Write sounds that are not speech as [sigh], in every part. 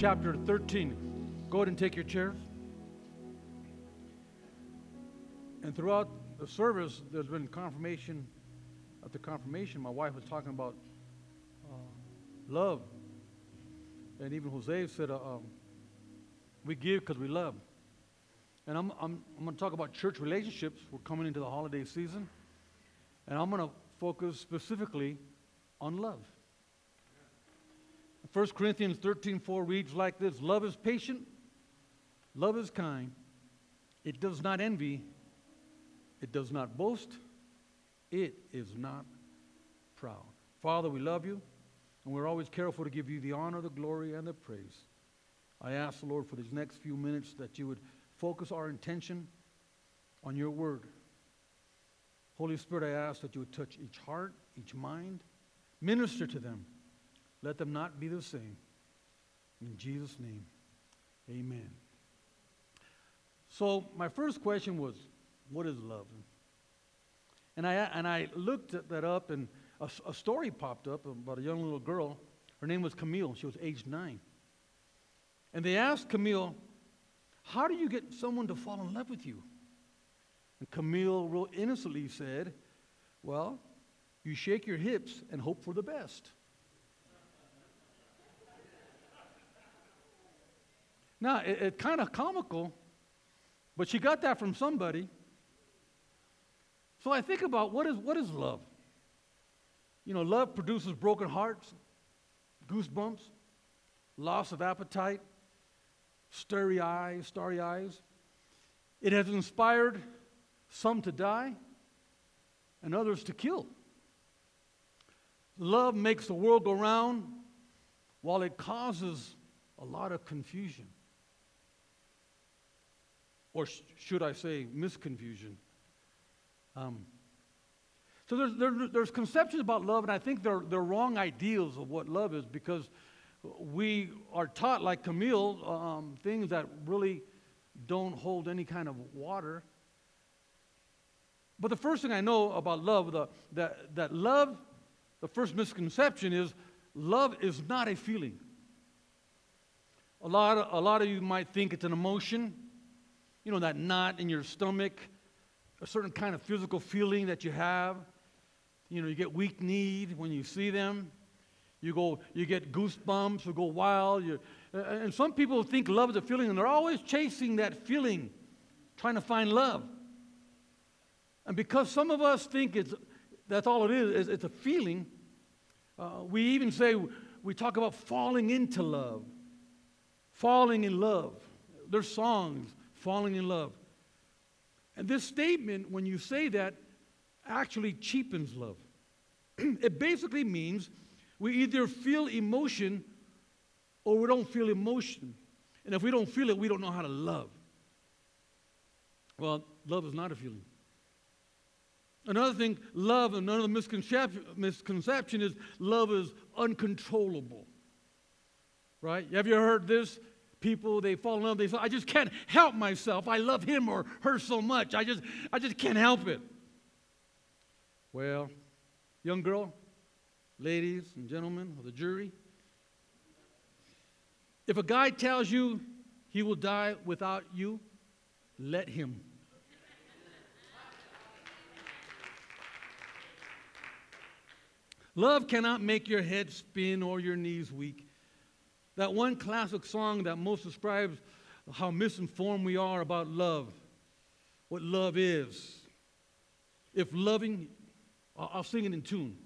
chapter 13. Go ahead and take your chairs. And throughout the service, there's been confirmation. At the confirmation, my wife was talking about uh, love. And even Jose said, uh, um, we give because we love. And I'm, I'm, I'm going to talk about church relationships. We're coming into the holiday season. And I'm going to focus specifically on love. 1 Corinthians 13 4 reads like this Love is patient, love is kind, it does not envy, it does not boast, it is not proud. Father, we love you, and we're always careful to give you the honor, the glory, and the praise. I ask the Lord for these next few minutes that you would focus our intention on your word. Holy Spirit, I ask that you would touch each heart, each mind, minister to them. Let them not be the same. In Jesus' name, amen. So, my first question was, what is love? And I, and I looked that up, and a, a story popped up about a young little girl. Her name was Camille. She was age nine. And they asked Camille, How do you get someone to fall in love with you? And Camille, real innocently, said, Well, you shake your hips and hope for the best. Now, it's it kind of comical, but she got that from somebody. So I think about what is, what is love? You know, love produces broken hearts, goosebumps, loss of appetite, starry eyes, starry eyes. It has inspired some to die and others to kill. Love makes the world go round while it causes a lot of confusion or sh- should I say, misconfusion. Um, so there's, there, there's conceptions about love, and I think they're, they're wrong ideals of what love is because we are taught, like Camille, um, things that really don't hold any kind of water. But the first thing I know about love, the, that, that love, the first misconception is love is not a feeling. A lot, of, a lot of you might think it's an emotion you know, that knot in your stomach, a certain kind of physical feeling that you have. You know, you get weak kneed when you see them. You go, you get goosebumps, you go wild. You, and some people think love is a feeling, and they're always chasing that feeling, trying to find love. And because some of us think it's, that's all it is, it's a feeling, uh, we even say, we talk about falling into love, falling in love. There's songs falling in love. And this statement, when you say that, actually cheapens love. [clears throat] it basically means we either feel emotion or we don't feel emotion. And if we don't feel it, we don't know how to love. Well, love is not a feeling. Another thing, love, another misconception, misconception is love is uncontrollable. Right? Have you heard this? People they fall in love they say i just can't help myself. I love him or her so much. I just i just can't help it. Well young girl ladies and gentlemen of the jury if a guy tells you he will die without you let him. Love cannot make your head spin or your knees weak. That one classic song that most describes how misinformed we are about love, what love is. If loving, I'll sing it in tune.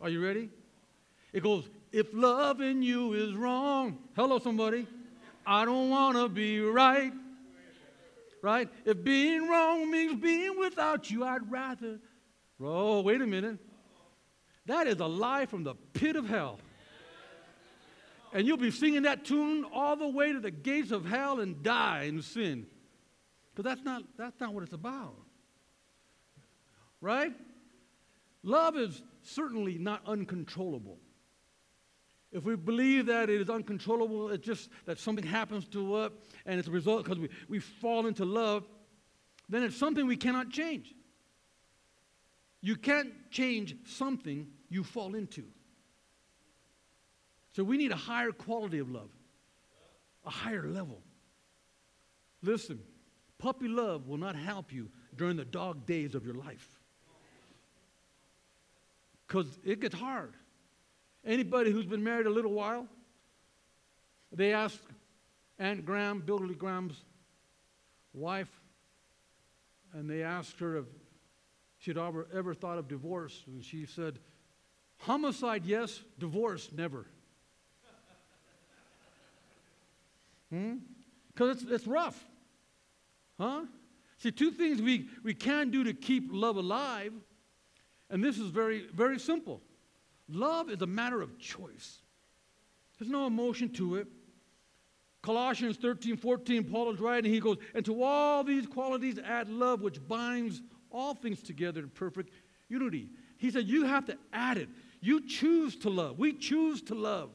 Are you ready? It goes, If loving you is wrong, hello, somebody, I don't want to be right. Right? If being wrong means being without you, I'd rather. Oh, wait a minute. That is a lie from the pit of hell. And you'll be singing that tune all the way to the gates of hell and die in sin. Because that's not, that's not what it's about. Right? Love is certainly not uncontrollable. If we believe that it is uncontrollable, it's just that something happens to us and it's a result because we, we fall into love, then it's something we cannot change. You can't change something you fall into. So we need a higher quality of love. a higher level. Listen, puppy love will not help you during the dog days of your life. Because it gets hard. Anybody who's been married a little while, they ask Aunt Graham, Billy Graham's wife, and they asked her if she'd ever, ever thought of divorce. And she said, Homicide, yes, divorce, never. Hmm? Because it's, it's rough. Huh? See, two things we, we can do to keep love alive, and this is very, very simple. Love is a matter of choice. There's no emotion to it. Colossians 13, 14, Paul is writing, he goes, And to all these qualities add love, which binds all things together in perfect unity. He said, You have to add it. You choose to love. We choose to love.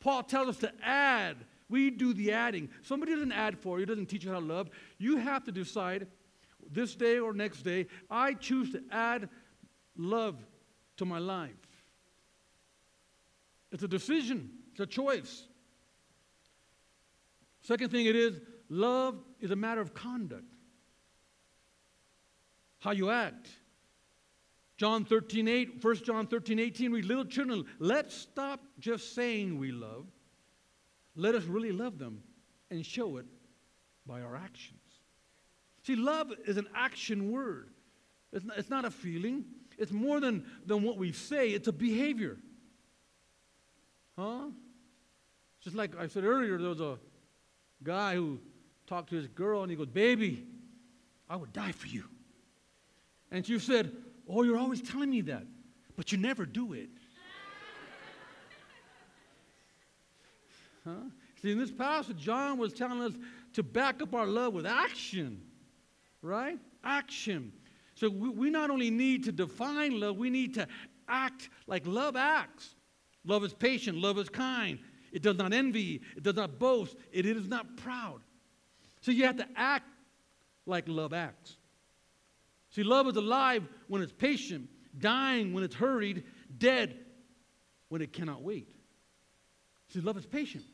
Paul tells us to add we do the adding. Somebody doesn't add for you, doesn't teach you how to love. You have to decide this day or next day, I choose to add love to my life. It's a decision, it's a choice. Second thing it is, love is a matter of conduct. How you act. John 13, 8, 1 John 13, 18, read, little children, let's stop just saying we love let us really love them and show it by our actions. See, love is an action word. It's not, it's not a feeling. It's more than, than what we say, it's a behavior. Huh? Just like I said earlier, there was a guy who talked to his girl and he goes, Baby, I would die for you. And she said, Oh, you're always telling me that, but you never do it. Huh? See, in this passage, John was telling us to back up our love with action, right? Action. So we, we not only need to define love, we need to act like love acts. Love is patient, love is kind. It does not envy, it does not boast, it, it is not proud. So you have to act like love acts. See, love is alive when it's patient, dying when it's hurried, dead when it cannot wait. See, love is patient.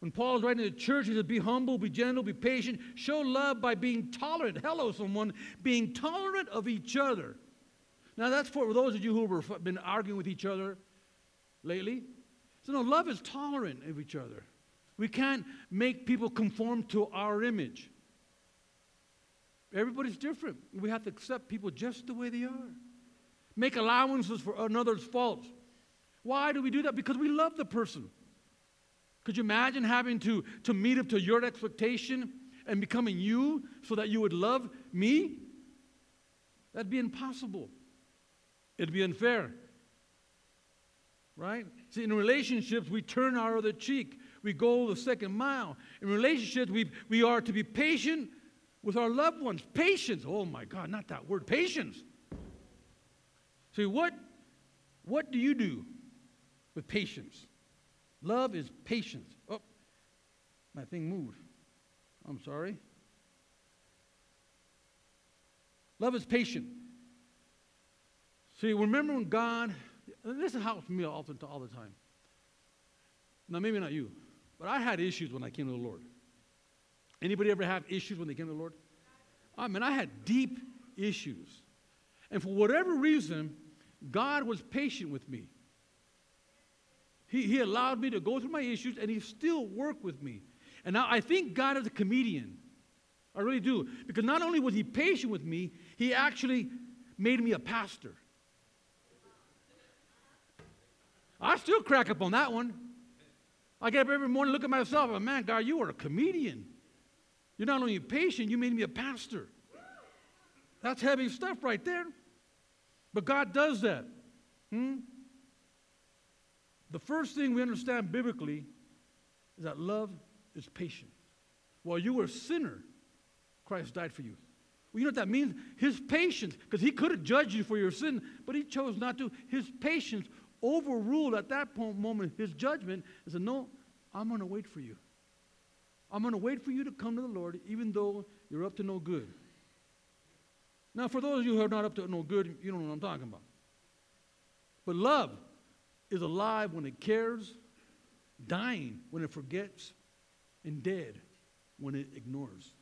When Paul is writing to the church, he says, Be humble, be gentle, be patient. Show love by being tolerant. Hello, someone. Being tolerant of each other. Now, that's for those of you who have been arguing with each other lately. So, no, love is tolerant of each other. We can't make people conform to our image. Everybody's different. We have to accept people just the way they are. Make allowances for another's faults. Why do we do that? Because we love the person. Could you imagine having to, to meet up to your expectation and becoming you so that you would love me? That'd be impossible. It'd be unfair. Right? See, in relationships, we turn our other cheek. We go the second mile. In relationships, we, we are to be patient with our loved ones. Patience. Oh my God, not that word. Patience. See, what, what do you do with patience? Love is patience. Oh, my thing moved. I'm sorry. Love is patient. See, remember when God, this is how me all all the time. Now, maybe not you, but I had issues when I came to the Lord. Anybody ever have issues when they came to the Lord? I mean, I had deep issues. And for whatever reason, God was patient with me. He, he allowed me to go through my issues and he still worked with me. And now I think God is a comedian. I really do. Because not only was he patient with me, he actually made me a pastor. I still crack up on that one. I get up every morning, look at myself, and man, God, you are a comedian. You're not only patient, you made me a pastor. That's heavy stuff right there. But God does that. Hmm? The first thing we understand biblically is that love is patient. While you were a sinner, Christ died for you. Well, you know what that means? His patience, because he could have judged you for your sin, but he chose not to. His patience overruled at that moment his judgment and said, No, I'm going to wait for you. I'm going to wait for you to come to the Lord, even though you're up to no good. Now, for those of you who are not up to no good, you don't know what I'm talking about. But love is alive when it cares, dying when it forgets, and dead when it ignores.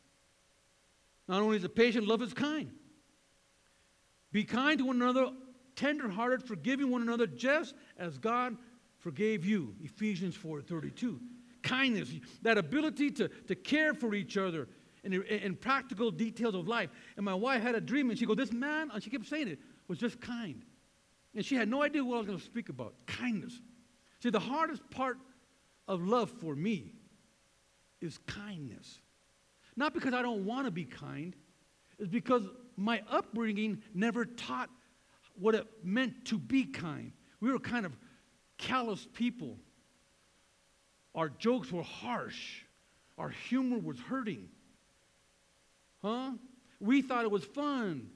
Not only is it patient, love is kind. Be kind to one another, tenderhearted, forgiving one another, just as God forgave you. Ephesians 4:32. Kindness, that ability to, to care for each other in, in practical details of life. And my wife had a dream, and she go, "This man," and she kept saying it, was just kind. And she had no idea what I was going to speak about. Kindness. See, the hardest part of love for me is kindness. Not because I don't want to be kind, it's because my upbringing never taught what it meant to be kind. We were kind of callous people. Our jokes were harsh. Our humor was hurting. Huh? We thought it was fun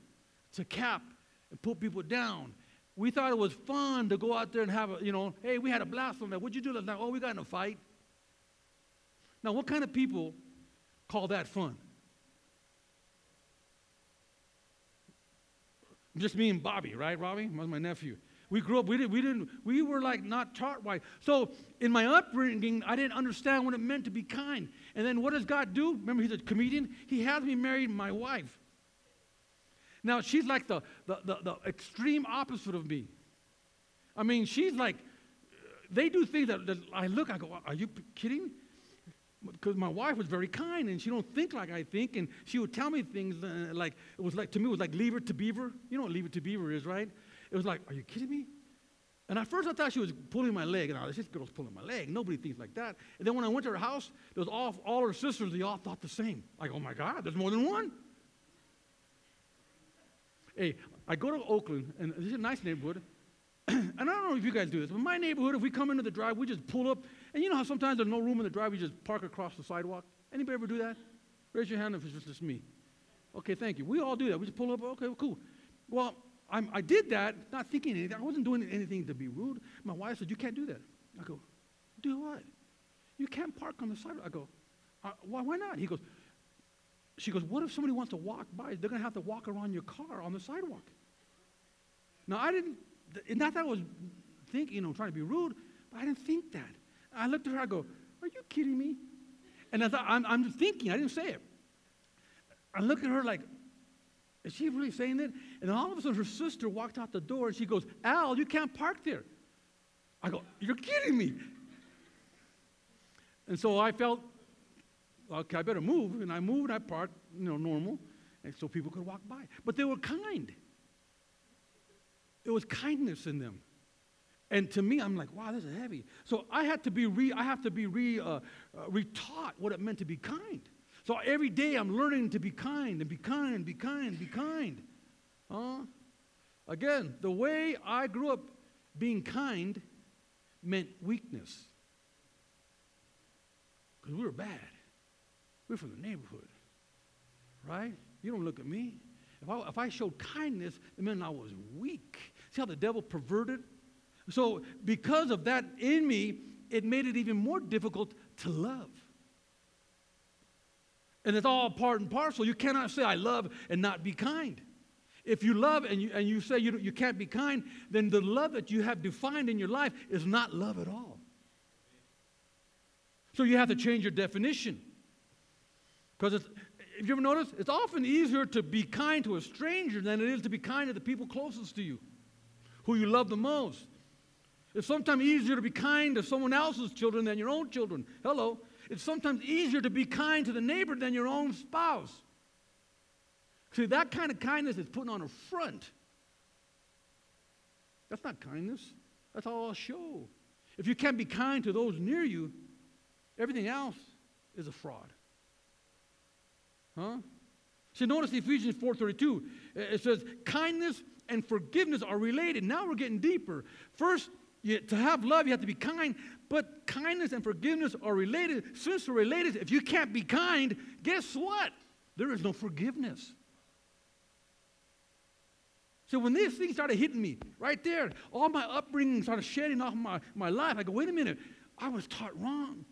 to cap and put people down. We thought it was fun to go out there and have a, you know, hey, we had a blast on that. What'd you do last night? Oh, we got in a fight. Now, what kind of people call that fun? Just me and Bobby, right, Robbie? My nephew. We grew up, we, did, we, didn't, we were like not taught right. So in my upbringing, I didn't understand what it meant to be kind. And then what does God do? Remember, he's a comedian. He has me marry my wife. Now, she's like the, the, the, the extreme opposite of me. I mean, she's like, they do things that, that I look, I go, are you kidding? because my wife was very kind and she don't think like I think and she would tell me things uh, like it was like to me it was like leave it to beaver. You know what leave it to beaver is right? It was like are you kidding me? And at first I thought she was pulling my leg. And I was this girl's pulling my leg. Nobody thinks like that. And then when I went to her house there was all, all her sisters they all thought the same. Like oh my God there's more than one hey I go to Oakland and this is a nice neighborhood [clears throat] and I don't know if you guys do this, but my neighborhood, if we come into the drive, we just pull up and you know how sometimes there's no room in the drive, you just park across the sidewalk? Anybody ever do that? Raise your hand if it's just me. Okay, thank you. We all do that. We just pull up, okay, well, cool. Well, I'm, i did that, not thinking anything. I wasn't doing anything to be rude. My wife said, You can't do that. I go, Do what? You can't park on the sidewalk. I go, uh, why, why not? He goes, She goes, What if somebody wants to walk by? They're going to have to walk around your car on the sidewalk. Now, I didn't, not that I was thinking, you know, trying to be rude, but I didn't think that. I looked at her, I go, Are you kidding me? And I thought, I'm, I'm thinking, I didn't say it. I look at her like, Is she really saying that? And all of a sudden, her sister walked out the door and she goes, Al, you can't park there. I go, You're kidding me. And so I felt, okay, I better move. And I moved, I parked, you know, normal, and so people could walk by. But they were kind. There was kindness in them. And to me, I'm like, wow, this is heavy. So I had to be re, I have to be re, uh, uh, retaught what it meant to be kind. So every day I'm learning to be kind and be kind, be kind, be kind. Huh? Again, the way I grew up being kind meant weakness. Because we were bad. We were from the neighborhood. Right? You don't look at me. If I, if I showed kindness, it meant I was weak. See how the devil perverted so, because of that in me, it made it even more difficult to love. And it's all part and parcel. You cannot say, I love and not be kind. If you love and you, and you say you, you can't be kind, then the love that you have defined in your life is not love at all. So you have to change your definition. Because if you ever notice, it's often easier to be kind to a stranger than it is to be kind to the people closest to you, who you love the most. It's sometimes easier to be kind to someone else's children than your own children. Hello. It's sometimes easier to be kind to the neighbor than your own spouse. See, that kind of kindness is putting on a front. That's not kindness. That's all show. If you can't be kind to those near you, everything else is a fraud. Huh? See, notice Ephesians 4.32. Uh, it says, kindness and forgiveness are related. Now we're getting deeper. First, you, to have love, you have to be kind, but kindness and forgiveness are related. Since they're related, if you can't be kind, guess what? There is no forgiveness. So when these things started hitting me right there, all my upbringing started shedding off my, my life. I go, wait a minute, I was taught wrong.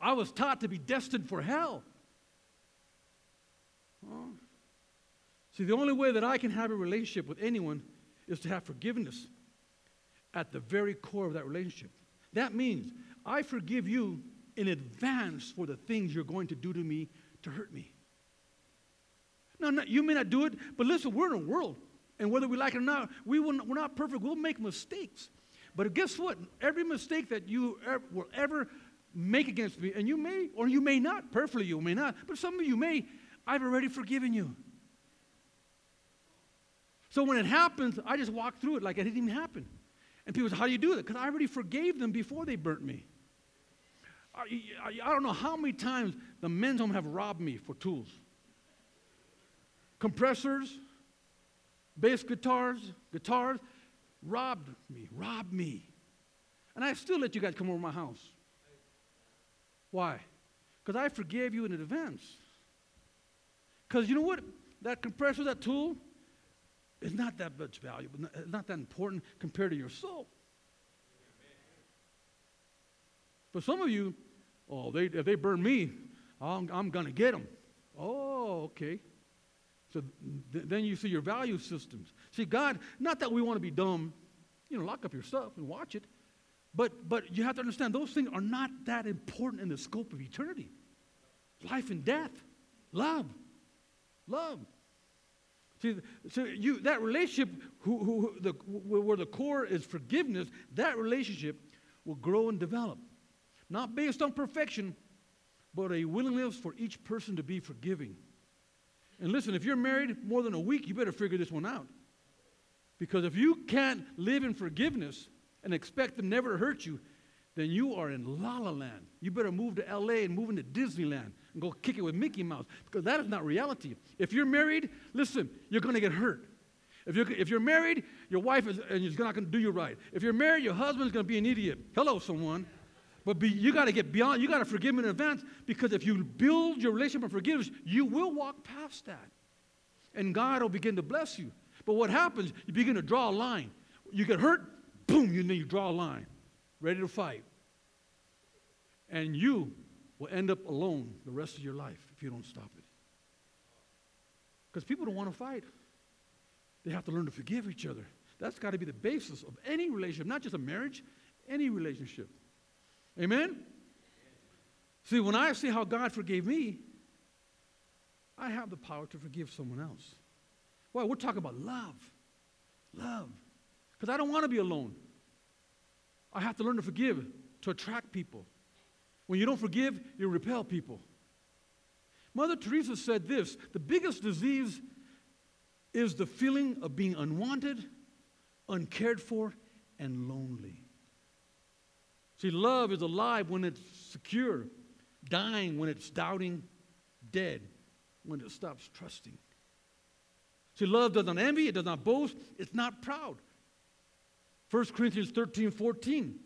I was taught to be destined for hell. See, the only way that I can have a relationship with anyone is to have forgiveness at the very core of that relationship. That means I forgive you in advance for the things you're going to do to me to hurt me. No, no, you may not do it, but listen, we're in a world, and whether we like it or not, we will, we're not perfect. We'll make mistakes. But guess what? Every mistake that you will ever make against me, and you may or you may not, perfectly you may not, but some of you may, I've already forgiven you. So when it happens, I just walk through it like it didn't even happen. And people say, How do you do that? Because I already forgave them before they burnt me. I, I, I don't know how many times the men's home have robbed me for tools compressors, bass guitars, guitars, robbed me, robbed me. And I still let you guys come over my house. Why? Because I forgave you in advance. Because you know what? That compressor, that tool, is not that much valuable, it's not that important compared to your soul. But some of you, oh, they, if they burn me, I'm, I'm going to get them. Oh, okay. So th- then you see your value systems. See, God, not that we want to be dumb, you know, lock up your stuff and watch it, but, but you have to understand those things are not that important in the scope of eternity. Life and death, love, love. See, so you that relationship who, who, the, where the core is forgiveness, that relationship will grow and develop. Not based on perfection, but a willingness for each person to be forgiving. And listen, if you're married more than a week, you better figure this one out. Because if you can't live in forgiveness and expect them never to hurt you, then you are in la la land. You better move to LA and move into Disneyland and go kick it with Mickey Mouse because that is not reality. If you're married, listen, you're going to get hurt. If you're, if you're married, your wife is, and is not going to do you right. If you're married, your husband's going to be an idiot. Hello, someone. But be, you got to get beyond, you got to forgive him in advance because if you build your relationship of forgiveness, you will walk past that. And God will begin to bless you. But what happens, you begin to draw a line. You get hurt, boom, you, you draw a line, ready to fight. And you will end up alone the rest of your life if you don't stop it. Because people don't want to fight. They have to learn to forgive each other. That's got to be the basis of any relationship, not just a marriage, any relationship. Amen? See, when I see how God forgave me, I have the power to forgive someone else. Well, we're talking about love. Love. Because I don't want to be alone. I have to learn to forgive to attract people. When you don't forgive, you repel people. Mother Teresa said this the biggest disease is the feeling of being unwanted, uncared for, and lonely. See, love is alive when it's secure, dying when it's doubting, dead when it stops trusting. See, love does not envy, it does not boast, it's not proud. 1 Corinthians 13 14.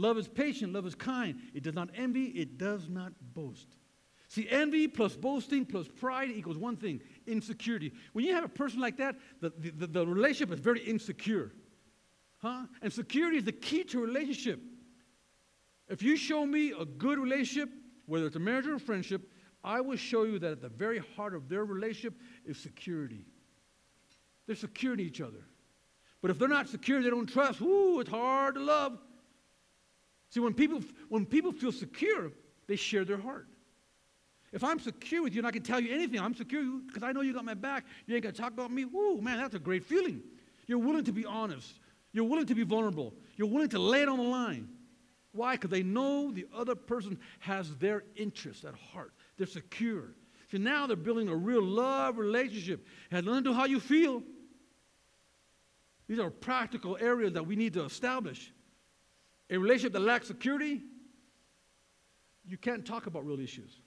Love is patient, love is kind. It does not envy, it does not boast. See, envy plus boasting plus pride equals one thing insecurity. When you have a person like that, the, the, the relationship is very insecure. Huh? And security is the key to relationship. If you show me a good relationship, whether it's a marriage or a friendship, I will show you that at the very heart of their relationship is security. They're secure in each other. But if they're not secure, they don't trust, ooh, it's hard to love. See, when people, when people feel secure, they share their heart. If I'm secure with you and I can tell you anything, I'm secure because I know you got my back. You ain't going to talk about me. Ooh, man, that's a great feeling. You're willing to be honest. You're willing to be vulnerable. You're willing to lay it on the line. Why? Because they know the other person has their interests at heart. They're secure. So now they're building a real love relationship. It has nothing to do how you feel. These are practical areas that we need to establish. A relationship that lacks security, you can't talk about real issues.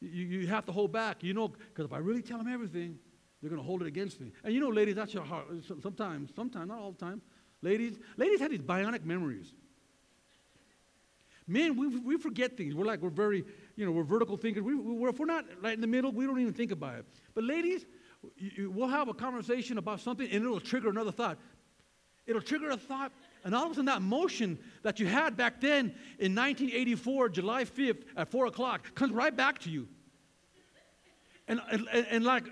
You, you have to hold back, you know, because if I really tell them everything, they're going to hold it against me. And you know, ladies, that's your heart. Sometimes, sometimes, not all the time. Ladies, ladies have these bionic memories. Men, we, we forget things. We're like, we're very, you know, we're vertical thinkers. We, we, if we're not right in the middle, we don't even think about it. But ladies, you, you, we'll have a conversation about something and it'll trigger another thought. It'll trigger a thought, and all of a sudden that motion that you had back then in 1984, July 5th at 4 o'clock, comes right back to you. And, and, and like,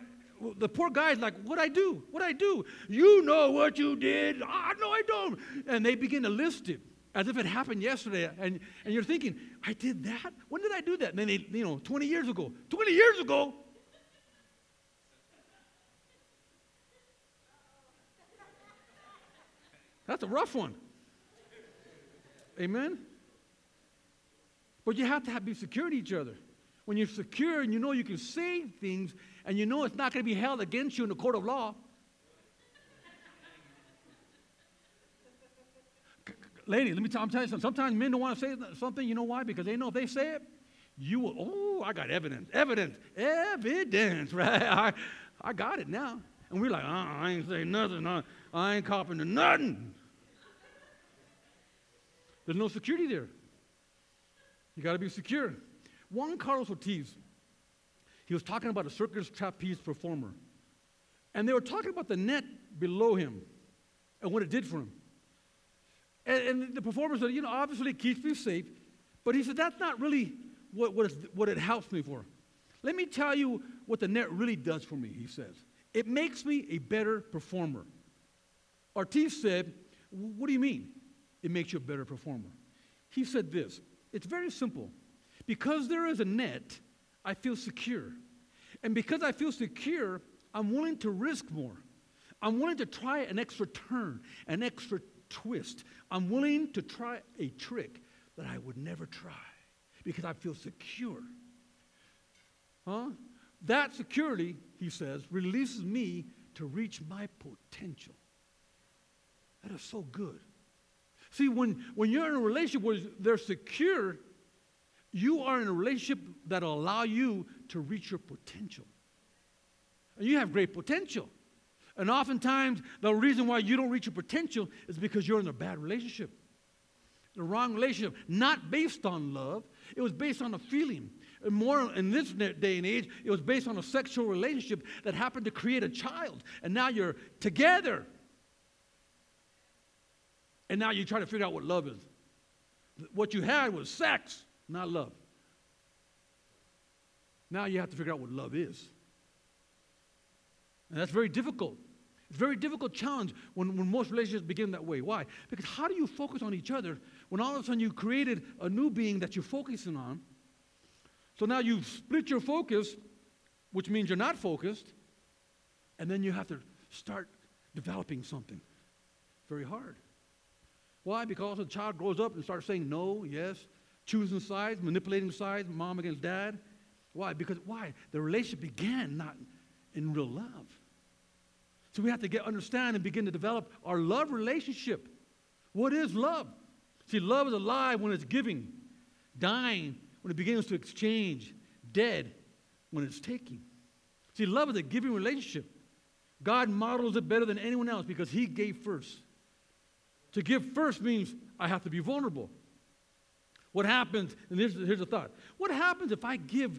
the poor guy's like, What'd I do? What'd I do? You know what you did. Ah, no, I don't. And they begin to list it. as if it happened yesterday. And, and you're thinking, I did that? When did I do that? And then they, you know, 20 years ago. 20 years ago? That's a rough one. Amen? But you have to have, be secure to each other. When you're secure and you know you can say things and you know it's not going to be held against you in the court of law. Lady, let me tell, I'm telling you something. Sometimes men don't want to say something. You know why? Because they know if they say it, you will, oh, I got evidence. Evidence. Evidence, [laughs] right? I, I got it now. And we're like, uh, I ain't saying nothing. I, I ain't copping to nothing. There's no security there. You got to be secure. Juan Carlos Ortiz, he was talking about a circus trapeze performer. And they were talking about the net below him and what it did for him. And, and the performer said, you know, obviously it keeps me safe, but he said, that's not really what, what, what it helps me for. Let me tell you what the net really does for me, he says. It makes me a better performer. Ortiz said, what do you mean? It makes you a better performer. He said this it's very simple. Because there is a net, I feel secure. And because I feel secure, I'm willing to risk more. I'm willing to try an extra turn, an extra twist. I'm willing to try a trick that I would never try because I feel secure. Huh? That security, he says, releases me to reach my potential. That is so good. See, when, when you're in a relationship where they're secure, you are in a relationship that'll allow you to reach your potential. And you have great potential. And oftentimes, the reason why you don't reach your potential is because you're in a bad relationship. The wrong relationship, not based on love, it was based on a feeling. And more in this day and age, it was based on a sexual relationship that happened to create a child. And now you're together. And now you try to figure out what love is. What you had was sex, not love. Now you have to figure out what love is. And that's very difficult. It's a very difficult challenge when, when most relationships begin that way. Why? Because how do you focus on each other when all of a sudden you created a new being that you're focusing on? So now you've split your focus, which means you're not focused, and then you have to start developing something. Very hard. Why? Because the child grows up and starts saying no, yes, choosing sides, manipulating sides, mom against dad. Why? Because why? The relationship began not in real love. So we have to get understand and begin to develop our love relationship. What is love? See, love is alive when it's giving, dying when it begins to exchange, dead when it's taking. See, love is a giving relationship. God models it better than anyone else because He gave first. To give first means I have to be vulnerable. What happens, and here's, here's a thought what happens if I give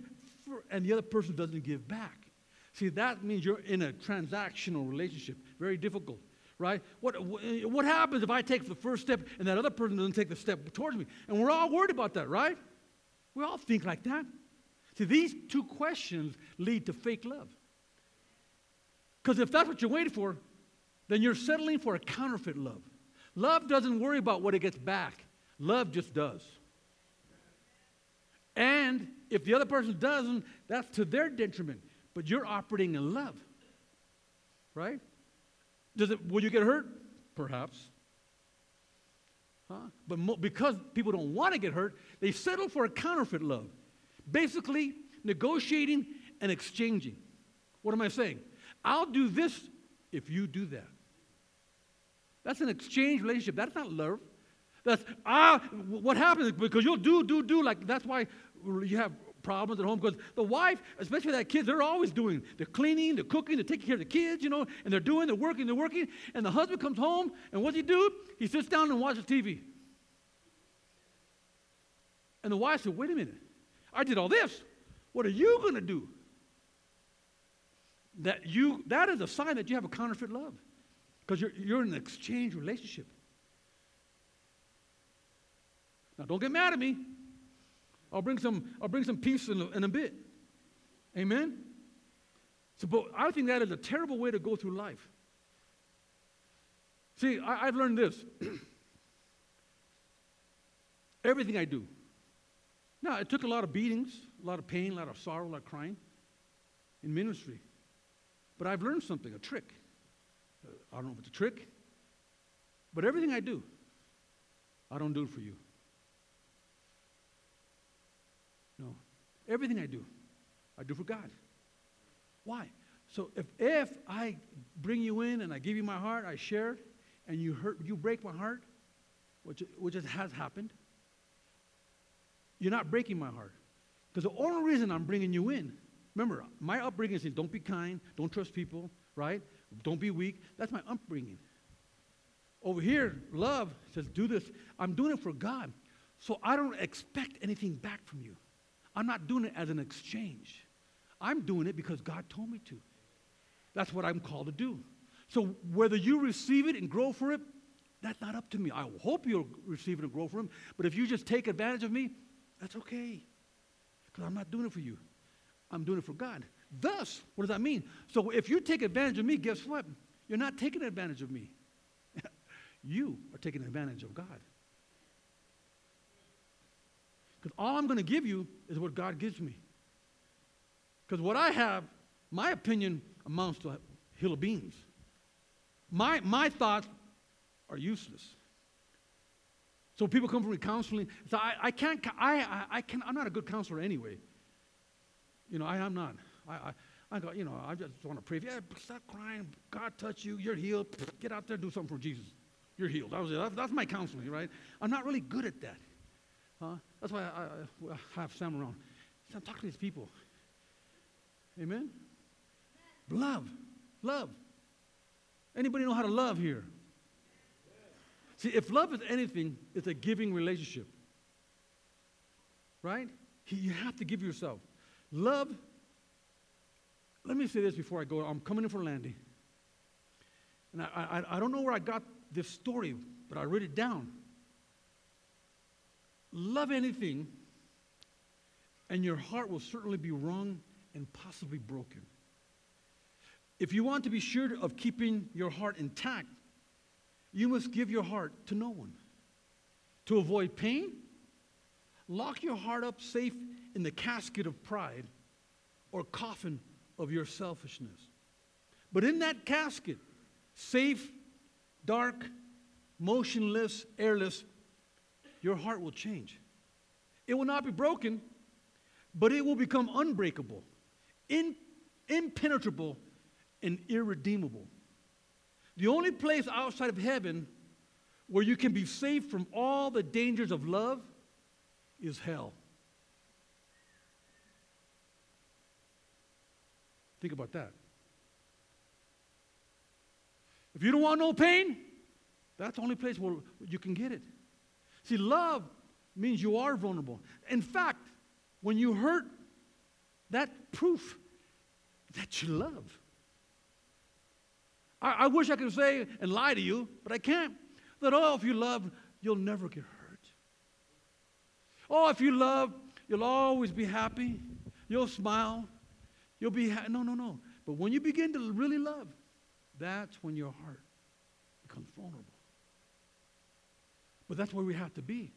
and the other person doesn't give back? See, that means you're in a transactional relationship. Very difficult, right? What, what happens if I take the first step and that other person doesn't take the step towards me? And we're all worried about that, right? We all think like that. See, these two questions lead to fake love. Because if that's what you're waiting for, then you're settling for a counterfeit love. Love doesn't worry about what it gets back, love just does. And if the other person doesn't, that's to their detriment. But you're operating in love. Right? Does it, will you get hurt? Perhaps. Huh? But mo- because people don't want to get hurt, they settle for a counterfeit love. Basically, negotiating and exchanging. What am I saying? I'll do this if you do that. That's an exchange relationship. That's not love. That's, ah, what happens because you'll do, do, do. Like, that's why you have problems at home because the wife, especially that kids, they're always doing. They're cleaning, they're cooking, they're taking care of the kids, you know, and they're doing, they're working, they're working. And the husband comes home, and what does he do? He sits down and watches TV. And the wife said, wait a minute. I did all this. What are you going to do? That, you, that is a sign that you have a counterfeit love. Because you're, you're in an exchange relationship. Now, don't get mad at me. I'll bring some, I'll bring some peace in a, in a bit. Amen? So, but I think that is a terrible way to go through life. See, I, I've learned this. [clears throat] Everything I do. Now, it took a lot of beatings, a lot of pain, a lot of sorrow, a lot of crying in ministry. But I've learned something, a trick. I don't know if it's a trick, but everything I do, I don't do it for you. No. Everything I do, I do for God. Why? So if, if I bring you in and I give you my heart, I share it, and you hurt, you break my heart, which, which has happened, you're not breaking my heart. Because the only reason I'm bringing you in, remember, my upbringing is don't be kind, don't trust people, right? Don't be weak. That's my upbringing. Over here, love says, do this. I'm doing it for God. So I don't expect anything back from you. I'm not doing it as an exchange. I'm doing it because God told me to. That's what I'm called to do. So whether you receive it and grow for it, that's not up to me. I hope you'll receive it and grow for it. But if you just take advantage of me, that's okay. Because I'm not doing it for you. I'm doing it for God. Thus, what does that mean? So if you take advantage of me, guess what? You're not taking advantage of me. [laughs] you are taking advantage of God. Because all I'm going to give you is what God gives me. Because what I have, my opinion amounts to a hill of beans. My, my thoughts are useless. So people come from me counseling. So I, I can't, I, I, I can, I'm not a good counselor anyway. You know, I am not. I, I, I you know, I just want to pray. Yeah, stop crying. God touch you. You're healed. Get out there, do something for Jesus. You're healed. That was it. That's my counseling, right? I'm not really good at that. Huh? That's why I, I, I have Sam around. Sam, talk to these people. Amen? Love. Love. Anybody know how to love here? See, if love is anything, it's a giving relationship. Right? You have to give yourself. Love, let me say this before I go. I'm coming in for landing. And I, I, I don't know where I got this story, but I wrote it down. Love anything, and your heart will certainly be wrung and possibly broken. If you want to be sure of keeping your heart intact, you must give your heart to no one. To avoid pain, lock your heart up safe in the casket of pride or coffin of your selfishness. But in that casket, safe, dark, motionless, airless, your heart will change. It will not be broken, but it will become unbreakable, in, impenetrable, and irredeemable. The only place outside of heaven where you can be safe from all the dangers of love is hell. Think about that. If you don't want no pain, that's the only place where you can get it. See, love means you are vulnerable. In fact, when you hurt, that proof that you love. I, I wish I could say and lie to you, but I can't. That, oh, if you love, you'll never get hurt. Oh, if you love, you'll always be happy. You'll smile. You'll be happy. No, no, no. But when you begin to really love, that's when your heart becomes vulnerable. But that's where we have to be.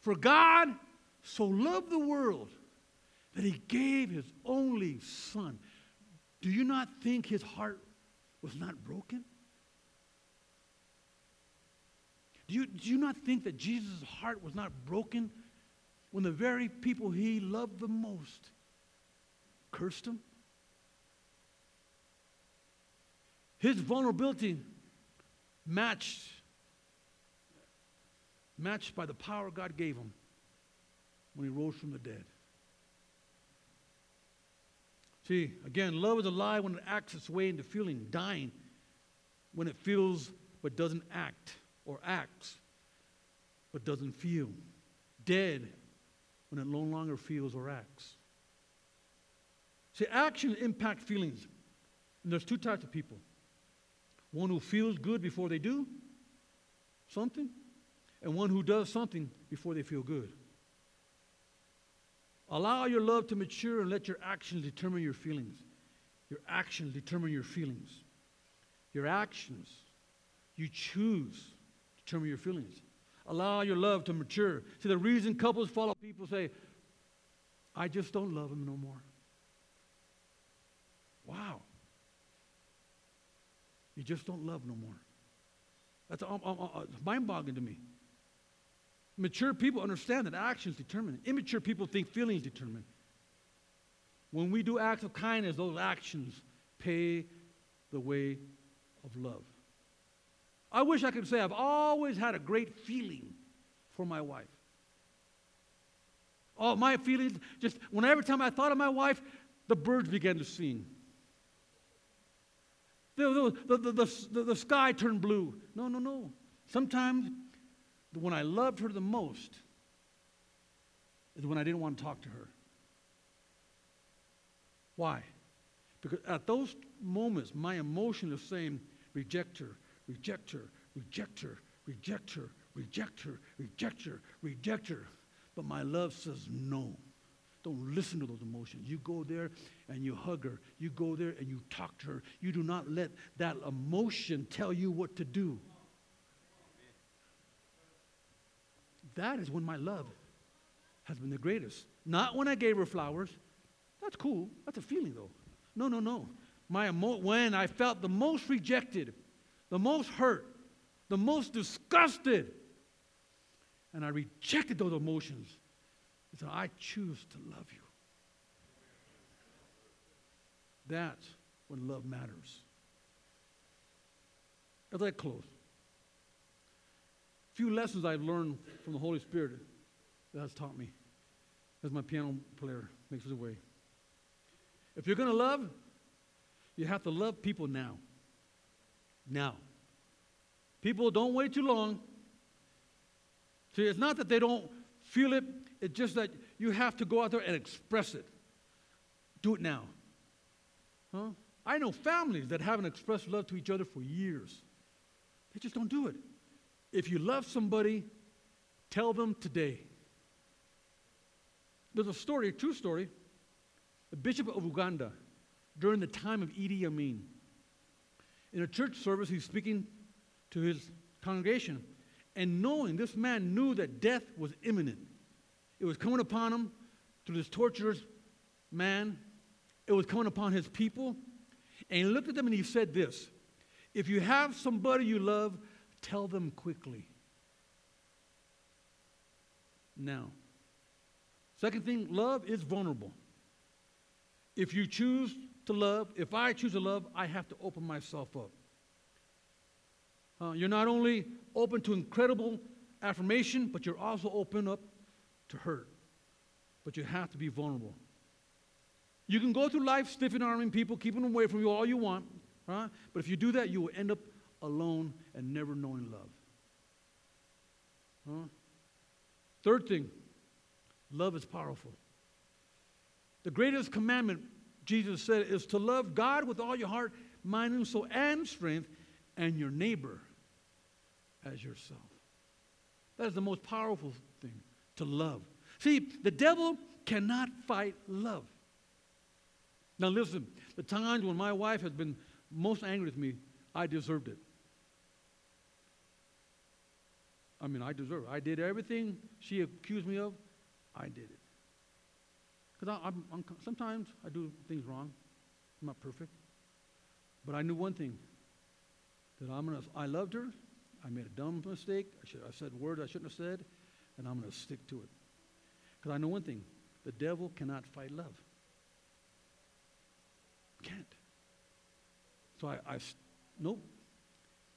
For God so loved the world that he gave his only son. Do you not think his heart was not broken? Do you, do you not think that Jesus' heart was not broken when the very people he loved the most cursed him? His vulnerability matched, matched by the power God gave him when he rose from the dead. See, again, love is alive when it acts its way into feeling, dying when it feels but doesn't act, or acts but doesn't feel, dead when it no longer feels or acts. See, actions impact feelings. And there's two types of people one who feels good before they do something, and one who does something before they feel good. Allow your love to mature and let your actions determine your feelings. Your actions determine your feelings. Your actions, you choose, determine your feelings. allow your love to mature. See, the reason couples fall follow people say, I just don't love him no more. Wow. You just don't love no more. That's um, um, uh, mind boggling to me. Mature people understand that actions determine. Immature people think feelings determine. When we do acts of kindness, those actions pay the way of love. I wish I could say I've always had a great feeling for my wife. Oh, my feelings, just whenever time I thought of my wife, the birds began to sing. The, the, the, the, sky turned blue. No, no, no. Sometimes when I loved her the most is when I didn't want to talk to her. Why? Because at those moments, my emotion is saying, reject her, reject her, reject her, reject her, reject her, reject her, reject her. But my love says no. Don't listen to those emotions. You go there and you hug her. You go there and you talk to her. You do not let that emotion tell you what to do. That is when my love has been the greatest. Not when I gave her flowers. That's cool. That's a feeling, though. No, no, no. My emo- when I felt the most rejected, the most hurt, the most disgusted, and I rejected those emotions. Said, I choose to love you. That's when love matters. As I close, a few lessons I've learned from the Holy Spirit that has taught me as my piano player makes his way. If you're going to love, you have to love people now. Now. People don't wait too long. See, it's not that they don't feel it, it's just that you have to go out there and express it. Do it now. Huh? I know families that haven't expressed love to each other for years. They just don't do it. If you love somebody, tell them today. There's a story, a true story. The Bishop of Uganda, during the time of Idi Amin, in a church service, he's speaking to his congregation. And knowing this man knew that death was imminent, it was coming upon him through this torturous man, it was coming upon his people. And he looked at them and he said this If you have somebody you love, tell them quickly. Now, second thing, love is vulnerable. If you choose to love, if I choose to love, I have to open myself up. Uh, you're not only open to incredible affirmation, but you're also open up to hurt. But you have to be vulnerable. You can go through life stiffing arming people, keeping them away from you all you want, right? But if you do that, you will end up alone and never knowing love. Huh? Third thing, love is powerful. The greatest commandment, Jesus said, is to love God with all your heart, mind, and soul, and strength, and your neighbor as yourself. That is the most powerful to love. See, the devil cannot fight love. Now, listen, the times when my wife has been most angry with me, I deserved it. I mean, I deserve it. I did everything she accused me of, I did it. Because I'm, I'm, sometimes I do things wrong. I'm not perfect. But I knew one thing that I'm gonna, I loved her. I made a dumb mistake. I, should, I said words I shouldn't have said, and I'm going to stick to it. Because I know one thing the devil cannot fight love. Can't. So I, I nope.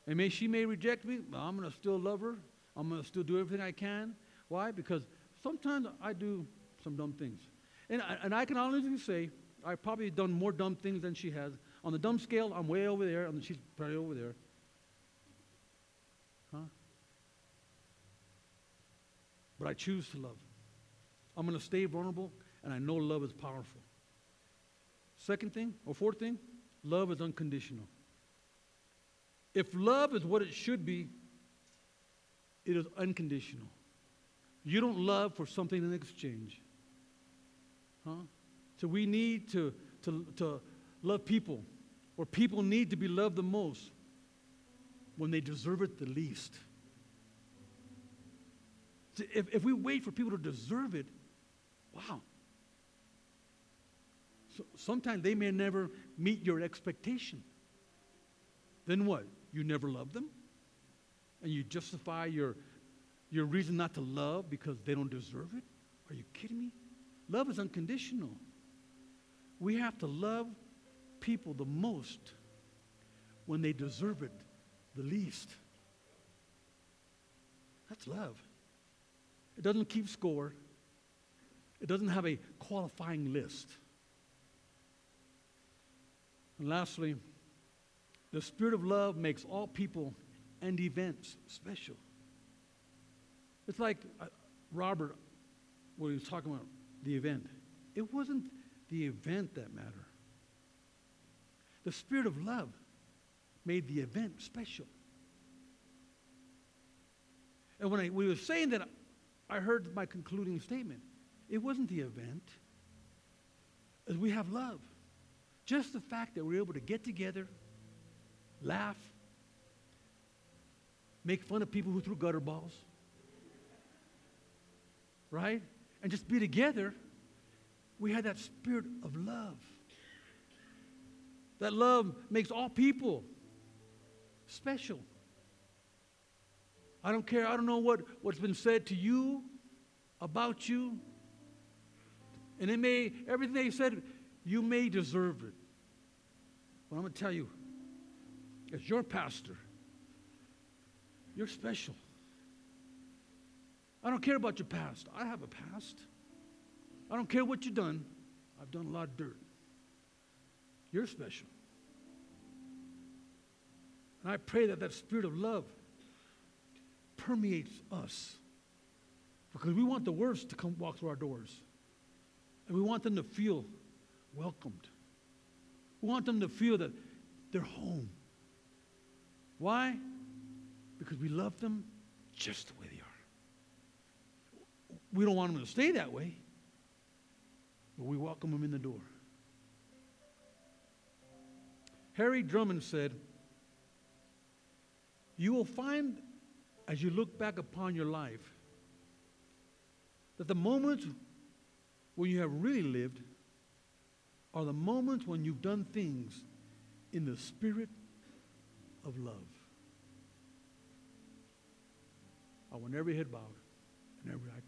And may she may reject me, but I'm going to still love her. I'm going to still do everything I can. Why? Because sometimes I do some dumb things. And I, and I can honestly say, I've probably done more dumb things than she has. On the dumb scale, I'm way over there, and she's probably over there. Huh? But I choose to love. I'm going to stay vulnerable, and I know love is powerful. Second thing, or fourth thing, love is unconditional. If love is what it should be, it is unconditional. You don't love for something in exchange. Huh? So we need to, to, to love people, or people need to be loved the most when they deserve it the least. If, if we wait for people to deserve it, wow. So sometimes they may never meet your expectation. Then what? You never love them? And you justify your, your reason not to love because they don't deserve it? Are you kidding me? Love is unconditional. We have to love people the most when they deserve it the least. That's love. It doesn't keep score, it doesn't have a qualifying list. And lastly, the spirit of love makes all people and events special. It's like uh, Robert, when he was talking about the event, it wasn't the event that mattered. The spirit of love made the event special. And when I, we were saying that, I heard my concluding statement. It wasn't the event, as we have love. Just the fact that we're able to get together, laugh, make fun of people who threw gutter balls, right? And just be together, we had that spirit of love. That love makes all people special. I don't care. I don't know what, what's been said to you, about you. And it may, everything they said, you may deserve it. But I'm going to tell you, as your pastor, you're special. I don't care about your past. I have a past. I don't care what you've done. I've done a lot of dirt. You're special. And I pray that that spirit of love permeates us. Because we want the worst to come walk through our doors. And we want them to feel welcomed. We want them to feel that they're home. Why? Because we love them just the way they are. We don't want them to stay that way, but we welcome them in the door. Henry Drummond said, You will find as you look back upon your life that the moments when you have really lived are the moments when you've done things in the spirit of love. I want every head bowed and every eye.